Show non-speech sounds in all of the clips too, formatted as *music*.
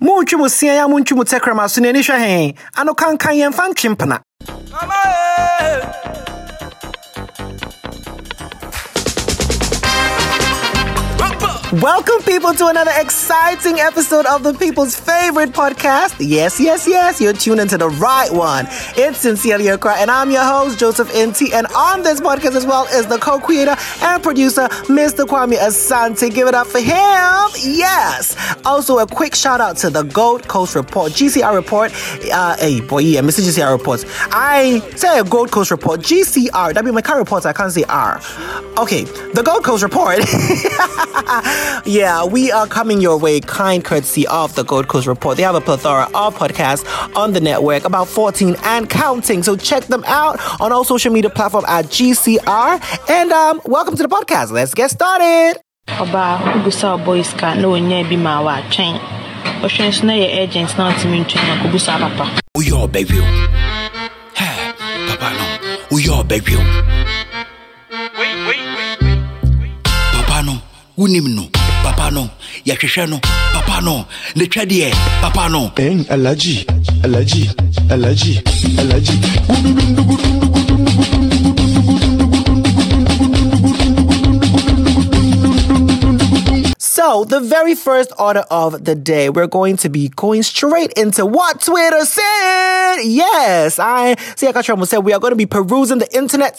Munchu musia ya munchu mutekra masune ni hwɛ hɛn ano kankan yɛmfa ntwe mpena Welcome, people, to another exciting episode of the people's favorite podcast. Yes, yes, yes, you're tuned into the right one. It's Sincerely Accra, and I'm your host, Joseph NT. And on this podcast as well is the co creator and producer, Mr. Kwame Asante. Give it up for him. Yes. Also, a quick shout out to the Gold Coast Report, GCR Report. Uh, hey, boy, yeah, Mr. GCR Reports. I say a Gold Coast Report, GCR. That'd be my car reports, I can't say R. Okay, the Gold Coast Report. *laughs* yeah, we are coming your way, kind courtesy of the Gold Coast Report. They have a plethora of podcasts on the network, about 14 and counting. So check them out on all social media platforms at GCR. And um, welcome to the podcast. Let's get started. ɔbaa wobusa boys ka na ɔnya bi ma watwɛn ɔhwɛ nso na yɛ agent na ɔtumi ntwɛn na kɔbusa papa woyɛ ɔbɛwi o papa no woyɛ ɔbɛwi o papa no wonim no papa no yɛhwehwɛ no papa no ne twɛdeɛ papa no Alhaji, Alhaji, Alhaji, Alhaji. So, the very first order of the day, we're going to be going straight into what Twitter said. Yes, I see. I got Akatramo said we are going to be perusing the internet.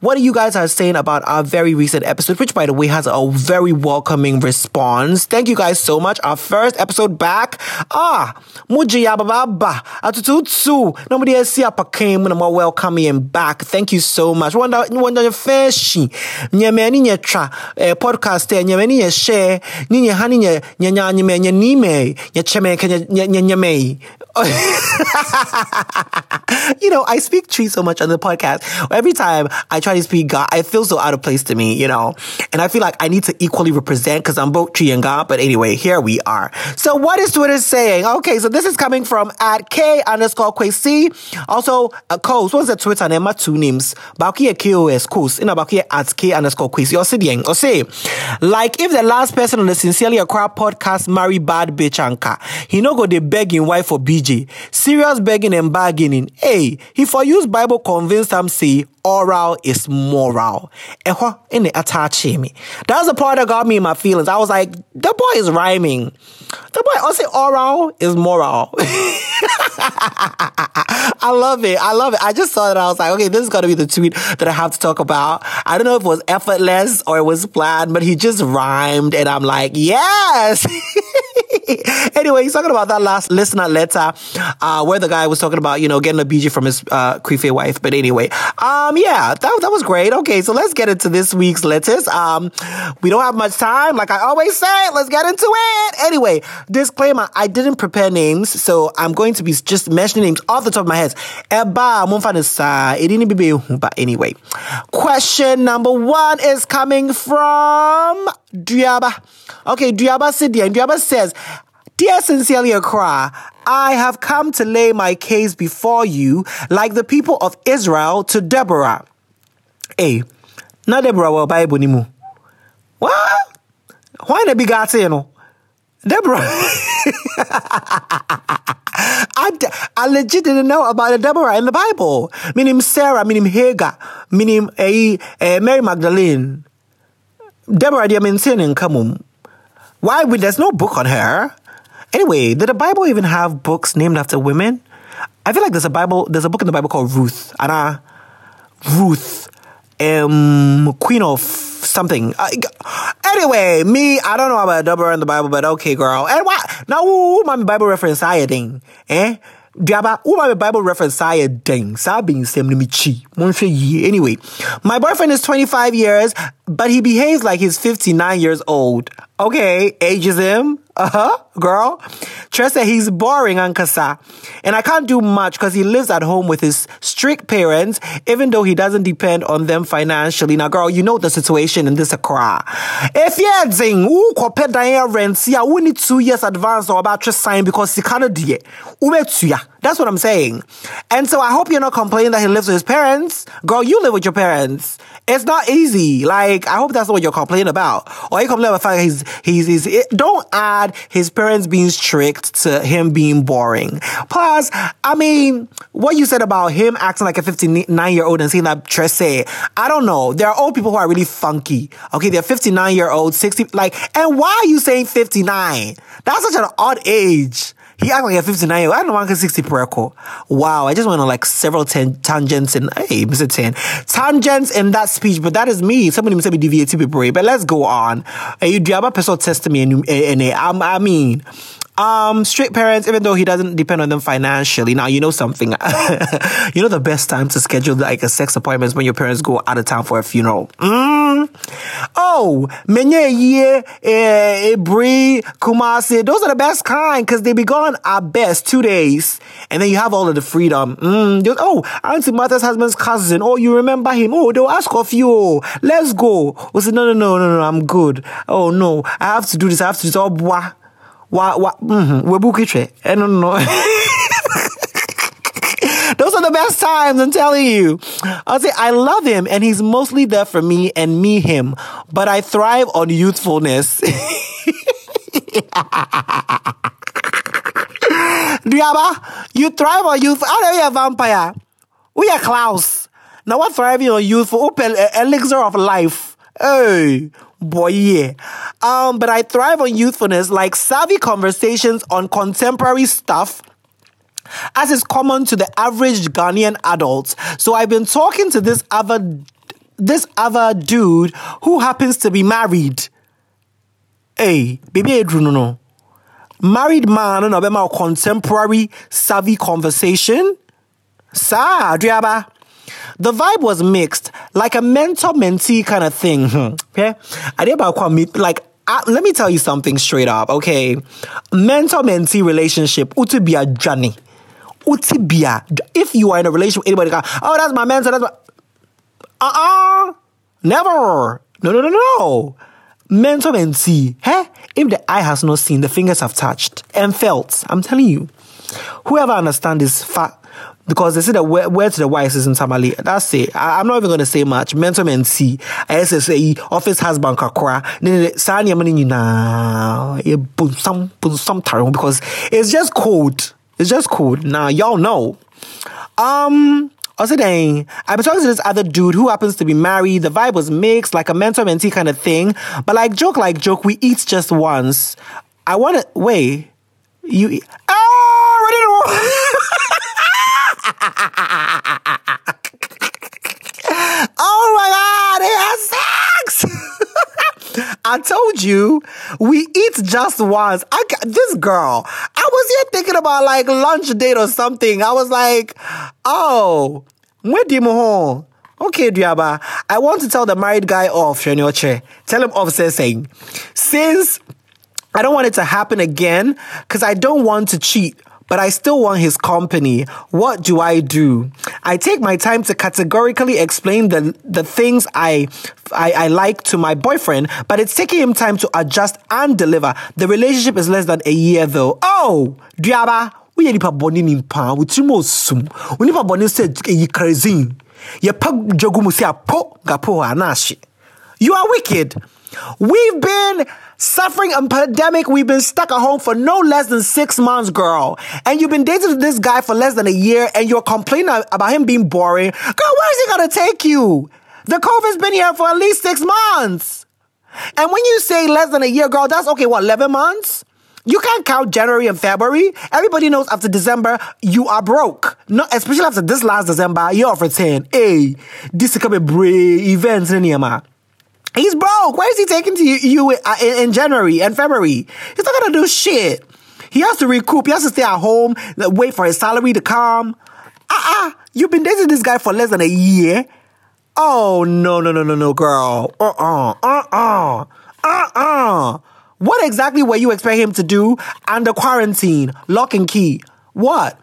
What are you guys are saying about our very recent episode, which by the way has a very welcoming response. Thank you guys so much. Our first episode back. Ah, muji yababa atututsu. Nobody else see apa came and more welcoming back. Thank you so much. Wonder wonder your fashi. Nyame ni nyetra eh, podcast you know, I speak Twi so much on the podcast. Every time I try to speak God, I feel so out of place to me, you know. And I feel like I need to equally represent because I'm both Twi and God. But anyway, here we are. So what is Twitter saying? Okay, so this is coming from at K underscore Kwesi. Also, uh, a coast. What's the Twitter name? My two names. Bauki KOS coast. In Bauki at K underscore Kwesi. Or say, like if the last person on the Sincerely Accra podcast marry bad bitch anka, he no go they begging wife for BJ. Serious begging and bargaining. Hey, he for use Bible convince him say oral is moral. That's the part that got me in my feelings. I was like, the boy is rhyming. The boy also oral is moral. *laughs* I love it. I love it. I just saw that. I was like, okay, this is going to be the tweet that I have to talk about. I don't know if it was effortless or it was planned, but he just rhymed. And I'm like, yes. *laughs* anyway, he's talking about that last listener letter, uh, where the guy was talking about, you know, getting a BG from his, uh, wife. But anyway, um, yeah, that, that was great. Okay. So let's get into this week's letters. Um, we don't have much time. Like I always say, let's get into it. Anyway, disclaimer, I didn't prepare names. So I'm going to be just mentioning names off the top of my head. Eba, but anyway, question number one is coming from Deeba. Okay, Deeba Sidia. Deeba says, Dear Sincerely Accra, I have come to lay my case before you like the people of Israel to Deborah. Hey, na Deborah wa Bible ni mu. What? Why na biga you know? Deborah. *laughs* I, I legit didn't know about a Deborah in the Bible. Meaning Sarah, meaning Hagar, meaning uh, uh, Mary Magdalene. Deborah, they mentioning come Why? would- There's no book on her. Anyway, did the Bible even have books named after women? I feel like there's a Bible, there's a book in the Bible called Ruth. Anna, Ruth, um, Queen of something. Anyway, me, I don't know about Deborah in the Bible, but okay, girl. And what? Now, who my Bible reference I thing? Eh? Deeba, who my Bible reference I thing? Sabin semnimichi. Anyway, my boyfriend is 25 years, but he behaves like he's 59 years old. Okay, ageism. Uh huh, girl. Trust that he's boring, on Ankasa. And I can't do much because he lives at home with his strict parents, even though he doesn't depend on them financially. Now, girl, you know the situation in this Accra. If you're saying, who compare rent, yeah, we need two years advance or about just sign because he can't do it. That's what I'm saying. And so I hope you're not complaining that he lives with his parents. Girl, you live with your parents. It's not easy. Like, I hope that's not what you're complaining about. Or you complain about the fact he's, he's, he's, it, don't add his parents being strict to him being boring. Plus, I mean, what you said about him acting like a 59 year old and saying that Tresse, I don't know. There are old people who are really funky. Okay, they're 59 year old, 60, like, and why are you saying 59? That's such an odd age. He act like a 59 year old. I don't know, 60 per echo. Wow, I just went on like several ten, tangents in, hey, Mr. 10. Tangents in that speech, but that is me. Somebody to be brave, but let's go on. You do have a person test me eh, and, eh, and, eh, and I mean, um, straight parents, even though he doesn't depend on them financially. Now, you know something. *laughs* you know the best time to schedule like a sex appointment is when your parents go out of town for a funeral. Mm. Oh, Menye Ye, eh, Bri, Kumasi, those are the best kind because they be gone at best two days. And then you have all of the freedom. Mm. Oh, Auntie Martha's husband's cousin. Oh, you remember him. Oh, they'll ask of you. Let's go. We say, no, no, no, no, no, I'm good. Oh, no, I have to do this. I have to do this. Oh, wa wa mm-hmm. webukitwe. I don't know. Those are the best times, I'm telling you. I'll say I love him and he's mostly there for me and me him, but I thrive on youthfulness. *laughs* Deeba, you thrive on youth. I know you're a vampire. We are Klaus. Now what thriving on youthful open elixir of life. Hey, boy, yeah. Um, but I thrive on youthfulness, like savvy conversations on contemporary stuff as is common to the average Ghanaian adult. So I've been talking to this other this other dude who happens to be married. Hey, baby, no no. Married man, no, no, contemporary savvy conversation. Sa, Adriaba. The vibe was mixed, like a mentor mentee kind of thing. Hmm. Okay? I did about like uh, let me tell you something straight up, okay? Mentor mentee relationship, utibia journey. Utibia. If you are in a relationship with anybody, oh, that's my mentor, that's my. Uh uh Never. No, no, no, no. Mentor mentee. Hey? If the eye has not seen, the fingers have touched and felt. I'm telling you. Whoever understands this fact because they say that where, where to the wise is in Tamale. That's it. I, am not even going to say much. Mentor mentee, SSA, office husband kakra. Sanya mani na some some time because it's just cold. It's just cold. Now y'all know. Um. Also, then I've been talking to this other dude who happens to be married. The vibe was mixed, like a mentor mentee kind of thing. But like joke, like joke, we eat just once. I want to wait. You ah, Oh, ready to *laughs* oh my God, they had sex! *laughs* I told you, we eat just once. I, this girl, I was here thinking about like lunch date or something. I was like, oh, where you Okay, Deeba, I want to tell the married guy off, Shenyoche. Tell him off, saying, since I don't want it to happen again, because I don't want to cheat but I still want his company. What do I do? I take my time to categorically explain the, the things I, I, I like to my boyfriend, but it's taking him time to adjust and deliver. The relationship is less than a year though. Oh, Deeba, woyɛ nipa bɔne ni paa wotiri mu osum wo nipa bɔne sɛ ɛyi karazin yɛpa dwagu mu sɛ apo gapo hɔ you are wicked we've been suffering a pandemic. We've been stuck at home for no less than six months, girl. And you've been dating this guy for less than a year and you're complaining about him being boring. Girl, where is he gonna take you? The COVID's been here for at least six months. And when you say less than a year, girl, that's okay, what, 11 months? You can't count January and February. Everybody knows after December, you are broke. No, especially after this last December, you're for 10. Hey, this is to be a in here, He's broke. Where is he taking to you, uh, in, in January and February? He's not gonna do shit. He has to recoup. He has to stay at home, wait for his salary to come. Ah, uh-uh. you've been dating this guy for less than a year. Oh no, no, no, no, no, girl. Uh, uh-uh, uh, uh, uh, uh. What exactly were you expecting him to do under quarantine, lock and key? What?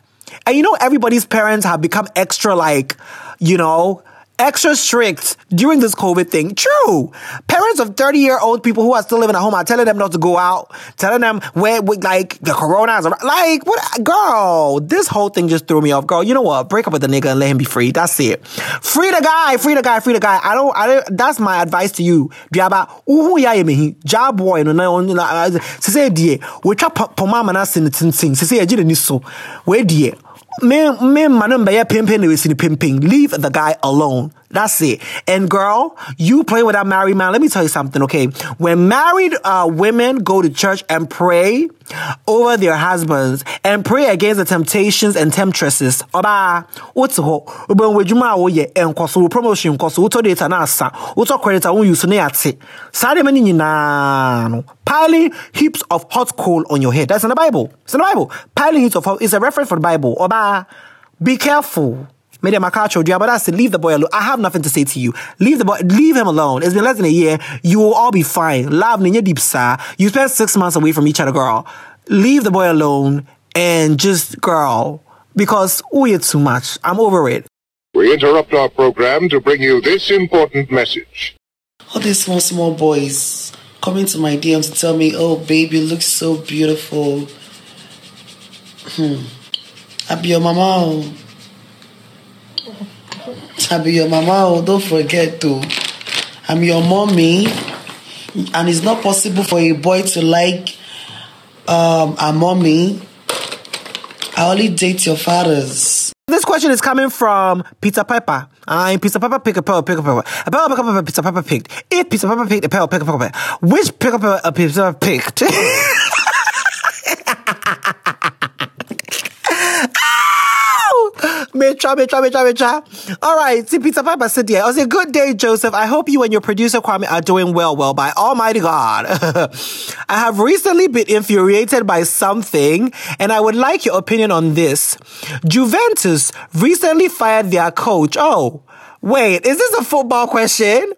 And you know, everybody's parents have become extra, like, you know, extra strict during this COVID thing. True. Parents of 30 year old people who are still living at home are telling them not to go out, telling them where, like, the corona is around. Like, what? Girl, this whole thing just threw me off. Girl, you know what? Break up with the nigga and let him be free. That's it. Free the guy, free the guy, free the guy. I don't, I don't, that's my advice to you. Deeba, uhu ya yemi, job boy, no, no, no, no, say, dear, we chop pomama na sin, sin, sin, say, I didn't so. Me me manum be pimping the pimping. Leave the guy alone. That's it. And girl, you play with that married man. Let me tell you something, okay? When married uh, women go to church and pray over their husbands and pray against the temptations and temptresses, oba, what's ho? Uben oye enkoso promotion koso uto data na asa uto credit won use na yate. Sade no. Piling heaps of hot coal on your head. That's in the Bible. It's in the Bible. Piling heaps of hot is a reference for the Bible. Oba, be careful. Maybe my car but that's to leave the boy alone. I have nothing to say to you. Leave the boy, leave him alone. It's been less than a year. You will all be fine. Love ninja deep sa. You spent six months away from each other, girl. Leave the boy alone and just girl. Because we it's too much. I'm over it. We interrupt our program to bring you this important message. All these small, small boys coming to my DMs to tell me, oh, baby, you look so beautiful. Hmm. I'll be your mama. I be your mama. Oh, don't forget to. I'm your mommy. And it's not possible for a boy to like um, a mommy. I only date your fathers. This question is coming from Pizza Pepper. I'm Pizza Pepper pick a pearl pick a pepper. A pearl pick a pepper Pizza Pepper picked. If Pizza Pepper picked a pearl pick a pepper. Which pick a a Pizza picked? *laughs* Mecha, mecha, mecha, mecha. All right, see Pizza Papa said here. I say, good day, Joseph. I hope you and your producer Kwame are doing well, well, by Almighty God. *laughs* I have recently been infuriated by something, and I would like your opinion on this. Juventus recently fired their coach. Oh, wait, is this a football question?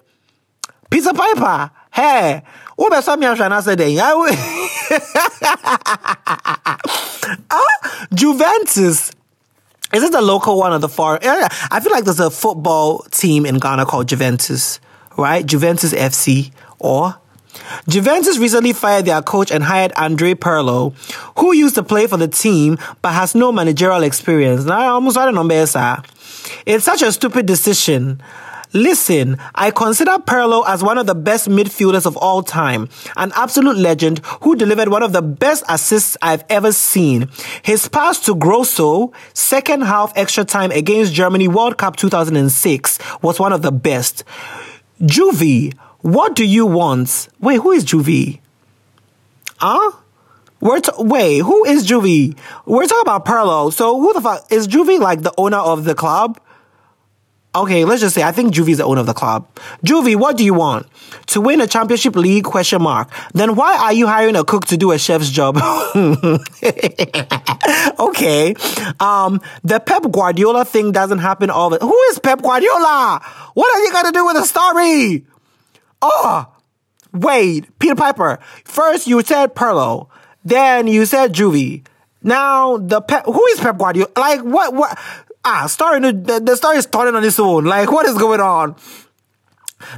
Pizza Piper, hey, wobɛsɔ me ahwɛ no sɛ dɛn Juventus is it the local one or the foreign? I feel like there's a football team in Ghana called Juventus, right? Juventus FC or Juventus recently fired their coach and hired Andre Pirlo, who used to play for the team but has no managerial experience. Now, I almost don't know. It's such a stupid decision. Listen, I consider Pirlo as one of the best midfielders of all time, an absolute legend who delivered one of the best assists I've ever seen. His pass to Grosso, second half extra time against Germany World Cup 2006 was one of the best. Juvie, what do you want? Wait, who is Juvie? Huh? We're t- wait, who is Juvie? We're talking about Pirlo. So who the fuck is Juvie like the owner of the club? Okay, let's just say I think Juvie's the owner of the club. Juvie, what do you want? To win a championship league? Question mark. Then why are you hiring a cook to do a chef's job? *laughs* okay. Um, the Pep Guardiola thing doesn't happen all the Who is Pep Guardiola? What are you gonna do with the story? Oh, wait, Peter Piper. First you said Pirlo, then you said Juvie. Now the Pep, who is Pep Guardiola? Like what? What? Ah, story, the, the story is starting on its own. Like, what is going on?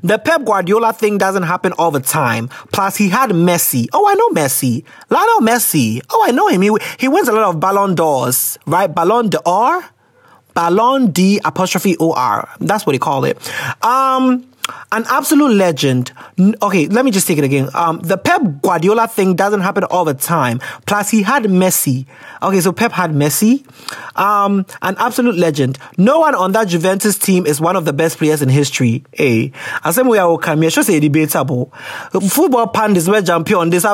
The Pep Guardiola thing doesn't happen all the time. Plus, he had Messi. Oh, I know Messi. Lionel Messi. Oh, I know him. He, he wins a lot of Ballon d'Ors, right? Ballon d'Or? Ballon D apostrophe O-R. That's what he called it. Um, an absolute legend. Okay, let me just take it again. Um, the Pep Guardiola thing doesn't happen all the time. Plus, he had Messi. Okay, so Pep had Messi. Um, an absolute legend. No one on that Juventus team is one of the best players in history. Hey, as I will come here, say debatable. Football pundits were jumping on this.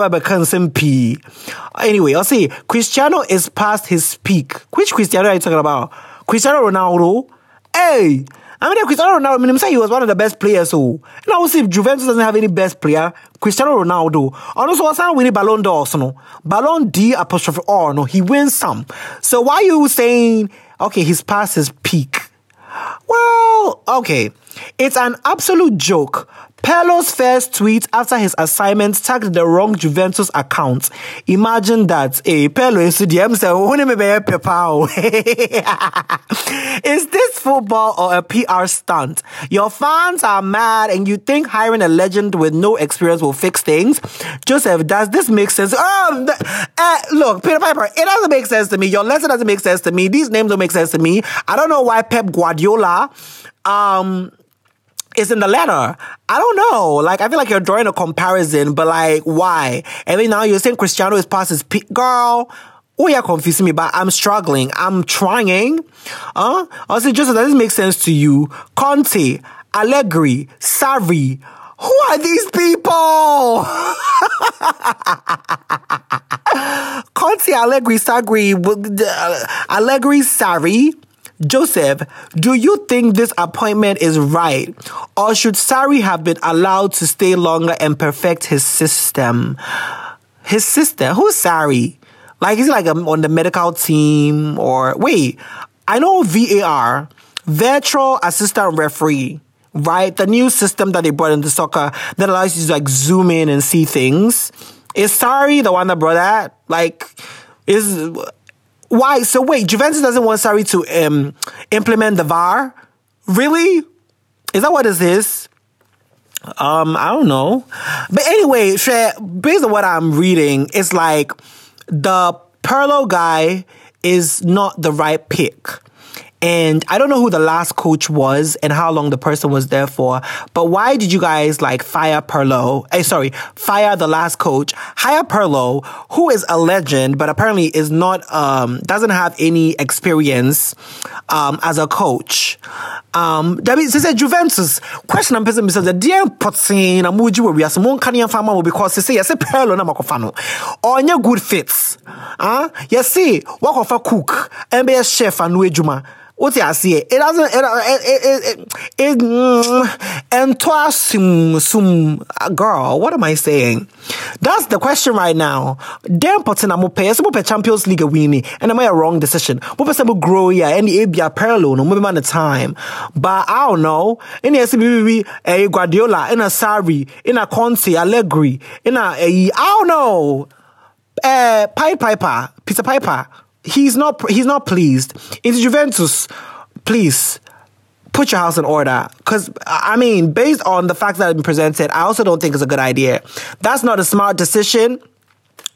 Anyway, I'll say Cristiano is past his peak. Which Cristiano are you talking about? Cristiano Ronaldo? Hey! I mean, Cristiano Ronaldo, I mean, say he was one of the best players. So now, we see if Juventus doesn't have any best player, Cristiano Ronaldo. And also, what's winning Ballon d'Or? So, no, Ballon D apostrophe R. No, he wins some. So why you saying okay, he's past his peak? Well, okay, it's an absolute joke. Pirlo's first tweet after his assignment tagged the wrong Juventus account. Imagine that. Hey, Pirlo is the DM? Is this football or a PR stunt? Your fans are mad and you think hiring a legend with no experience will fix things? Joseph, does this make sense? Oh, uh, look, Peter Piper, it doesn't make sense to me. Your lesson doesn't make sense to me. These names don't make sense to me. I don't know why Pep Guardiola, um, is in the letter. I don't know. Like, I feel like you're drawing a comparison, but like, why? And then now you're saying Cristiano is past his peak. Girl, oh, you're confusing me, but I'm struggling. I'm trying. Huh? Say, Joseph, does this make sense to you? Conte, Allegri, Sarri. Who are these people? *laughs* Conte, Allegri, Sarri, uh, Allegri, Sarri. Joseph, do you think this appointment is right? Or should Sarri have been allowed to stay longer and perfect his system? His system? Who's Sarri? Like, is he like on the medical team? Or, wait, I know VAR, Virtual Assistant Referee, right? The new system that they brought into soccer that allows you to like zoom in and see things. Is Sarri the one that brought that? Like, is why? So wait, Juventus doesn't want Sarri to um, implement the VAR? Really? Is that what this? Um, I don't know. But anyway, based on what I'm reading, it's like the Pirlo guy is not the right pick. And I don't know who the last coach was and how long the person was there for, but why did you guys like fire Pirlo? Eh, sorry, fire the last coach, hire Pirlo, who is a legend, but apparently is not, um, doesn't have any experience, um, as a coach. Um, that means, Juventus, question I'm person says, the dear Potsin, I'm would you we are some Kanian farmer because they say, yes, Pirlo, na makofano, or your good fits. Ah, yes, see, walk off a cook, and be a chef and Juma. What I see, it doesn't, it, it, it, it, mm, and sum, sum, girl, what am I saying? That's the question right now. Damn, Potin, I'm pay, some pay Champions League winning, and am I a wrong decision? What person will grow and the ABA parallel, no, maybe man the time. But I don't know. The SBB, a Guardiola, in a Sarri, in a Conte, Allegri, in a, I don't know. Uh, Pied Piper, Peter Piper he's not he's not pleased. It's Juventus. Please put your house in order. Because, I mean, based on the facts that have been presented, I also don't think it's a good idea. That's not a smart decision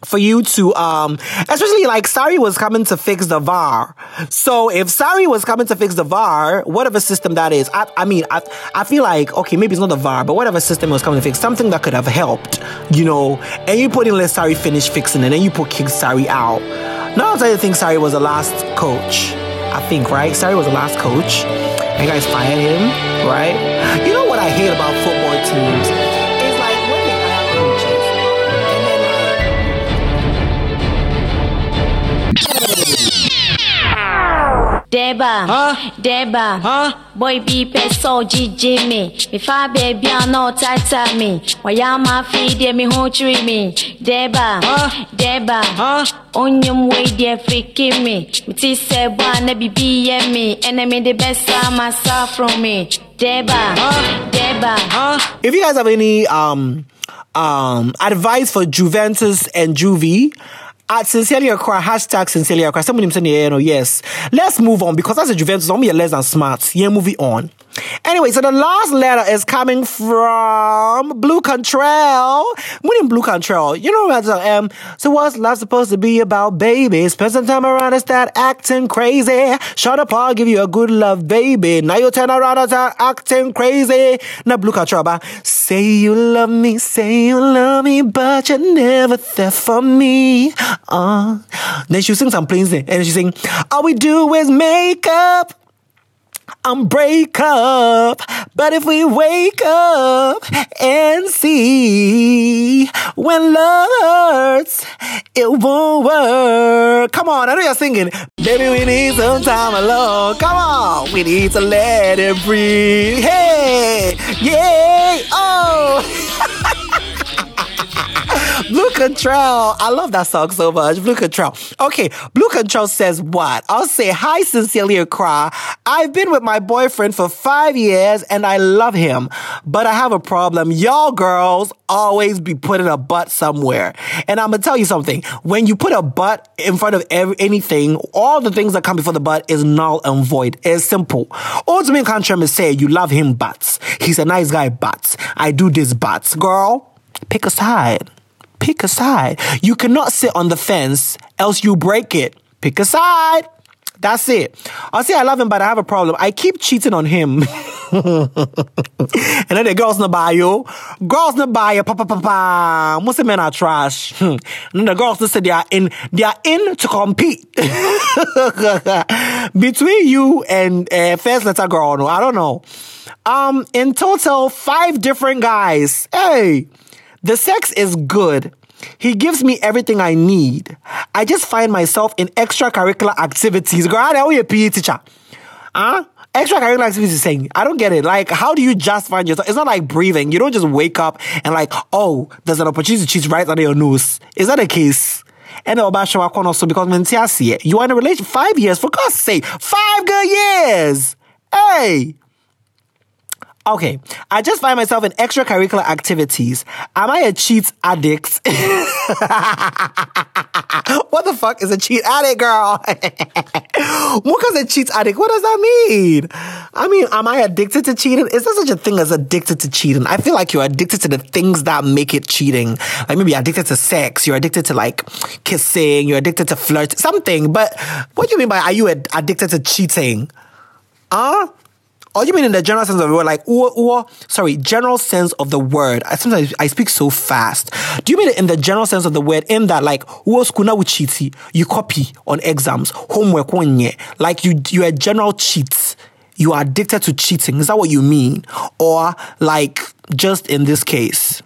for you to, um, especially like Sarri was coming to fix the VAR. So if Sarri was coming to fix the VAR, whatever system that is, I, I mean, I, I feel like, okay, maybe it's not the VAR, but whatever system was coming to fix, something that could have helped, you know, and you put in let Sarri finish fixing it, and then you put King Sarri out. Now I think Sarri was the last coach. I think, right? Sarri was the last coach. And you guys fired him, right? You know what I hate about football teams? It's like when they hire coaches and then Deba, Huh? Deba, Huh? boy be peso GG me. If I baby I no tata me. Why am I feed me who tree me? Deba, Huh? Deba, Huh? Onyum way there freaking me. From me. Deba, Huh? Deba, Huh? if you guys have any um um advice for Juventus and Juvie, at Sincerely Accra, hashtag Sincerely Accra. Somebody no, yes. Let's move on because as a Juventus, I'm less than smart. Yeah, moving on. Anyway, so the last letter is coming from Blu Cantrell. In Blu Cantrell? You know what I'm um, So what's love supposed to be about, baby? Spend some time around and start acting crazy. Shut up, I'll give you a good love, baby. Now you turn around and start acting crazy. Now Blu Cantrell, but say you love me, say you love me, but you're never there for me. Uh. Then she sing some plains there, and she sing, all we do is make up and break up. But if we wake up and see when love hurts, it won't work. Come on, I know you're singing. Baby, we need some time alone. Come on, we need to let it breathe. Hey, yeah, oh. *laughs* Blu Cantrell. I love that song so much. Blu Cantrell. Okay, Blu Cantrell says what? I'll say, Hi, Sincerely Accra. I've been with my boyfriend for five years and I love him, but I have a problem. Y'all girls always be putting a butt somewhere. And I'm gonna tell you something. When you put a butt in front of every, anything, all the things that come before the butt is null and void. It's simple. Ultimate country say you love him butts. He's a nice guy butts. I do this butts. Girl, pick a side. Pick a side. You cannot sit on the fence, else you break it. Pick a side. That's it. I'll say I love him, but I have a problem. I keep cheating on him. *laughs* and then the girls in buy you. Girls in buy you. Pa pa pa pa. Most men are trash. Hmm. and then the girls just say they are in. They are in to compete *laughs* between you and uh, first letter girl. No, I don't know. Um, in total, five different guys. Hey, the sex is good. He gives me everything I need. I just find myself in extracurricular activities. Girl, are you a PE teacher? Huh? Extracurricular activities is saying, I don't get it. Like, how do you just find yourself? It's not like breathing. You don't just wake up and like, oh, there's an opportunity to cheat right under your nose. Is that the case? And also because when you are in a relationship five years, for God's sake, five good years. Hey, Okay, I just find myself in extracurricular activities. Am I a cheat addict? *laughs* what the fuck is a cheat addict, girl? *laughs* what is a cheat addict? What does that mean? I mean, am I addicted to cheating? Is there such a thing as addicted to cheating? I feel like you're addicted to the things that make it cheating. Like maybe you're addicted to sex, you're addicted to like kissing, you're addicted to flirt, something. But what do you mean by are you addicted to cheating? Huh? Or you mean in the general sense of the word, like, or, or, sorry, general sense of the word. I sometimes I speak so fast. Do you mean in the general sense of the word, in that, like, kuna you copy on exams, homework, one like you, you're a general cheat. You are addicted to cheating. Is that what you mean? Or, like, just in this case?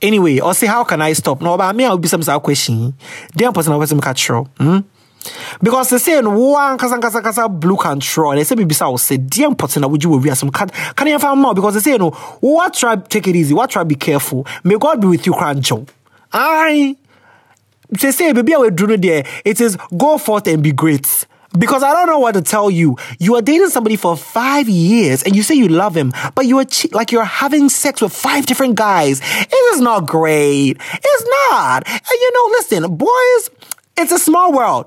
Anyway, or say, how can I stop? No, but I mean, I'll be some question. Then person, I'll catch Hmm? Because they say no one kasa kasa kasa Blu Cantrell they say bibisa will say dear important would you read some can can you find more because they say no what try take it easy what try be careful may God be with you cranjo I they say baby I will do there it is go forth and be great because I don't know what to tell you. You are dating somebody for five years and you say you love him, but you are che- like you're having sex with five different guys. It is not great. It's not. And you know, listen, boys, it's a small world.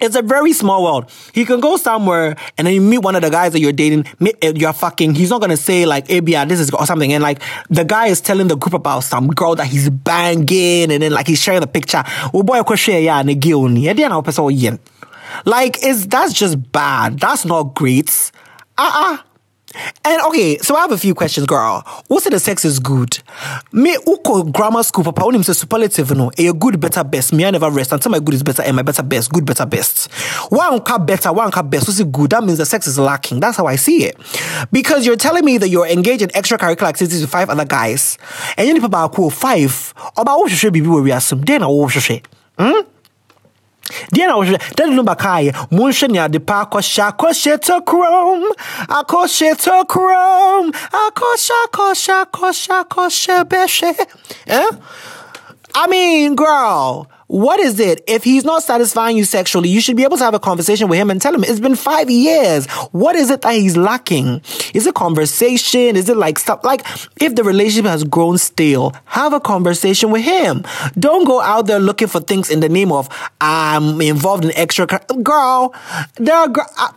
It's a very small world. He can go somewhere and then you meet one of the guys that you're dating, eh, you're fucking. He's not gonna say like, "Hey, yeah, this is or something." And like the guy is telling the group about some girl that he's banging, and then like he's sharing the picture. Oh boy, yeah, and Like, is that's just bad. That's not great. Uh uh and okay, so I have a few questions, girl. What's the sex is good? Me uko grammar school, papa, when say superlative, no, a good, better, best. Me, I never rest until my good is better and my better, best. Good, better, best. One cup better, one cup best. What's it good? That means the sex is lacking. That's how I see it. Because you're telling me that you're engaged in extracurricular activities with five other guys, and you need to five. About what should be where we assume. Then I will should. Hmm? Deɛ na wohwɛ dɛde no bakaeɛ monhwɛ ne ade pa akɔhyɛ akɔhyɛ tɔ kurom akɔhyɛ tɔ kurom akɔhyɛ akɔhyɛ akɔhyɛ bɛhwɛ. Eh? I mean, girl, what is it? If he's not satisfying you sexually, you should be able to have a conversation with him and tell him it's been five years. What is it that he's lacking? Is it conversation? Is it like stuff? Like, if the relationship has grown stale, have a conversation with him. Don't go out there looking for things in the name of, I'm involved in extra. Girl, there are, uh,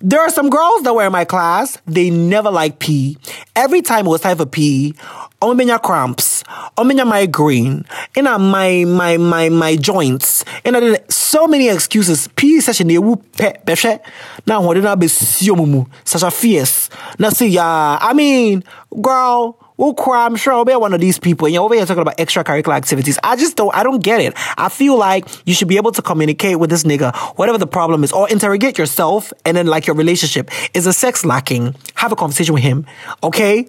there are some girls that were in my class, they never like pee. Every time it was time for pee, omenya cramps, omenya migraine, in my my my my joints, and I did so many excuses. Pee session peshe. Now what did I be such a fierce? Now see yeah, I mean, girl cry. I'm sure I'll be one of these people. And you're over here talking about extracurricular activities. I just don't, I don't get it. I feel like you should be able to communicate with this nigga, whatever the problem is, or interrogate yourself and then like your relationship. Is the sex lacking? Have a conversation with him. Okay?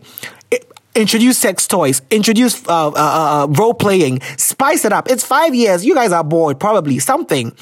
Introduce sex toys, introduce uh, uh, uh, role playing, spice it up. It's five years. You guys are bored, probably something.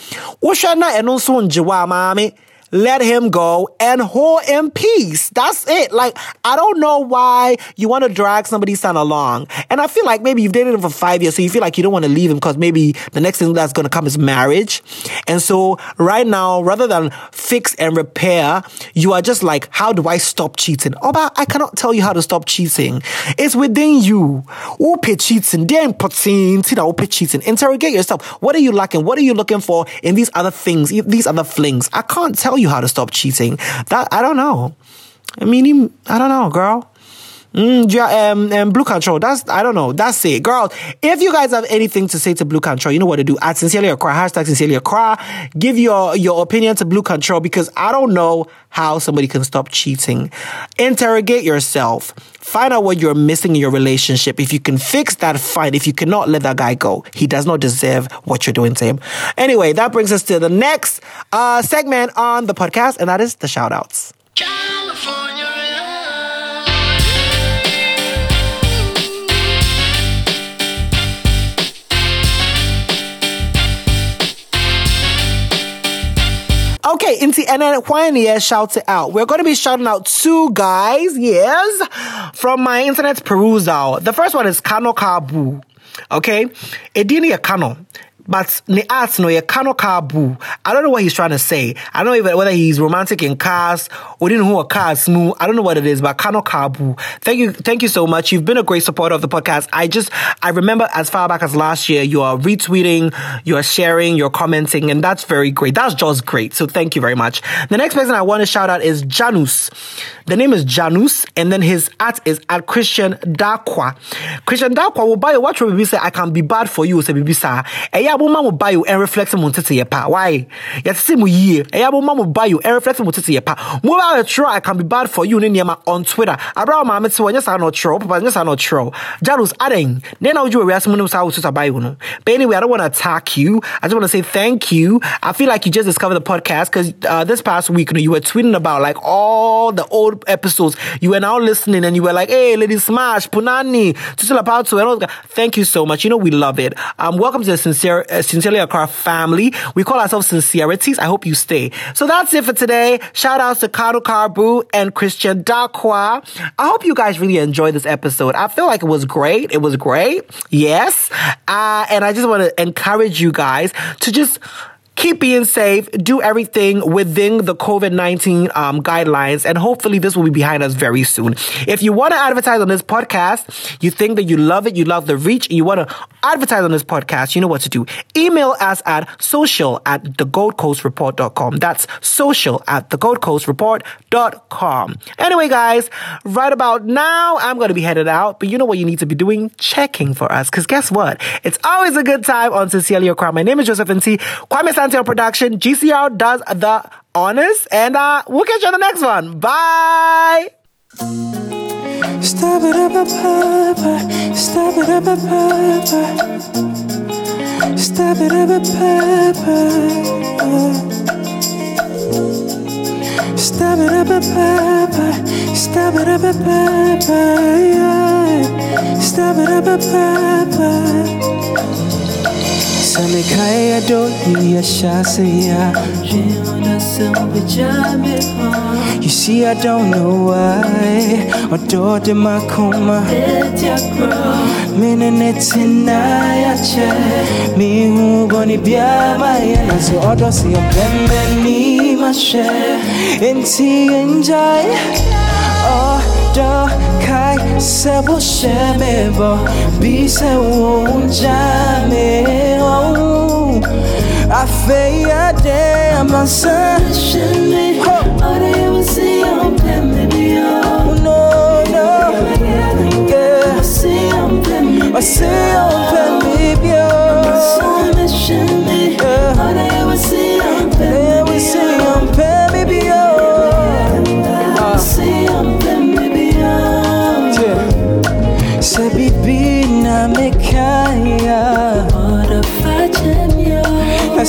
Let him go and hold in peace. That's it. Like, I don't know why you want to drag somebody's son along. And I feel like maybe you've dated him for five years, so you feel like you don't want to leave him because maybe the next thing that's going to come is marriage. And so right now, rather than fix and repair, you are just like, how do I stop cheating? Oh, but I cannot tell you how to stop cheating. It's within you. Ope cheating, they're important. Ope cheating. Interrogate yourself. What are you lacking? What are you looking for in these other things, these other flings? I can't tell you how to stop cheating. That I don't know. I mean, I don't know, girl. Mm, yeah, um, um, Blu Cantrell. That's I don't know. That's it, girls. If you guys have anything to say to Blu Cantrell, you know what to do. At Sincerely Accra, hashtag Sincerely Accra. Give your your opinion to Blu Cantrell because I don't know how somebody can stop cheating. Interrogate yourself. Find out what you're missing in your relationship. If you can fix that, fine. If you cannot, let that guy go. He does not deserve what you're doing to him. Anyway, that brings us to the next uh, segment on the podcast, and that is the shout outs. Okay, Inti, and then shouts it out. We're going to be shouting out two guys, yes, from my internet perusal. The first one is Kano Kabu. Okay, Edini Kano but the arts no Kano Kabu. I don't know what he's trying to say. I don't know whether he's romantic in cars or didn't know a car smooth. I don't know what it is, but Kano Kabu. Thank you, thank you so much. You've been a great supporter of the podcast. I just I remember as far back as last year, you are retweeting, you are sharing, you're commenting, and that's very great. That's just great. So thank you very much. The next person I want to shout out is Janus. The name is Janus, and then his art is at Christian Dakwa. Christian Dakwa will buy a watch say I can be bad for you, say Bibisa. Eya aboma mo buy you and reflect mo tete ye pa. Why? Yet see mo ye. Eya aboma mo buy you and reflect mo tete ye pa. Mo ba try I can be bad for you ne on Twitter. Abra ma me tse nyesa no tro, papa nyesa no tro. Janus aden. Ne na uju we asem no sa Twitter buy you no. But anyway, I don't want to attack you. I just want to say thank you. I feel like you just discovered the podcast because uh, this past week you, know, you were tweeting about like all the old episodes. You were now listening and you were like, hey, Lady Smash, Punani, Tutula Pautu, and all. Thank you so much. You know, we love it. Um, welcome to the Sincere, Sincerely Accra family. We call ourselves Sincerities. I hope you stay. So that's it for today. Shout outs to Kano Carbu and Christian Dakwa. I hope you guys really enjoyed this episode. I feel like it was great. It was great. Yes. Uh, and I just want to encourage you guys to just keep being safe, do everything within the COVID 19 um, guidelines, and hopefully this will be behind us very soon. If you want to advertise on this podcast, you think that you love it, you love the reach, you want to advertise on this podcast, you know what to do. Email us at social at the Gold Coast Report.com. That's social at the Gold Coast Report.com. Anyway, guys, right about now, I'm going to be headed out, but you know what you need to be doing? Checking for us. Because guess what? It's always a good time on Sincerely Accra. My name is Joseph N.T. Kwame Production. GCR does the honors, and uh, we'll catch you on the next one. Bye. Stop it up papa, stop it up papa, stop it up papa. Stop it up papa, stop it up papa. Stop it up papa. Samekaya do you shasaya You see I don't know why Adore my coma Minutes in I check Me who gonna be a man I saw all those your plan me my share And see enjoy Oh do kai se wo sheme bo. Bi se wo unjame. Oh, I feel a day I'm.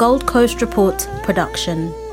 Gold Coast Report production.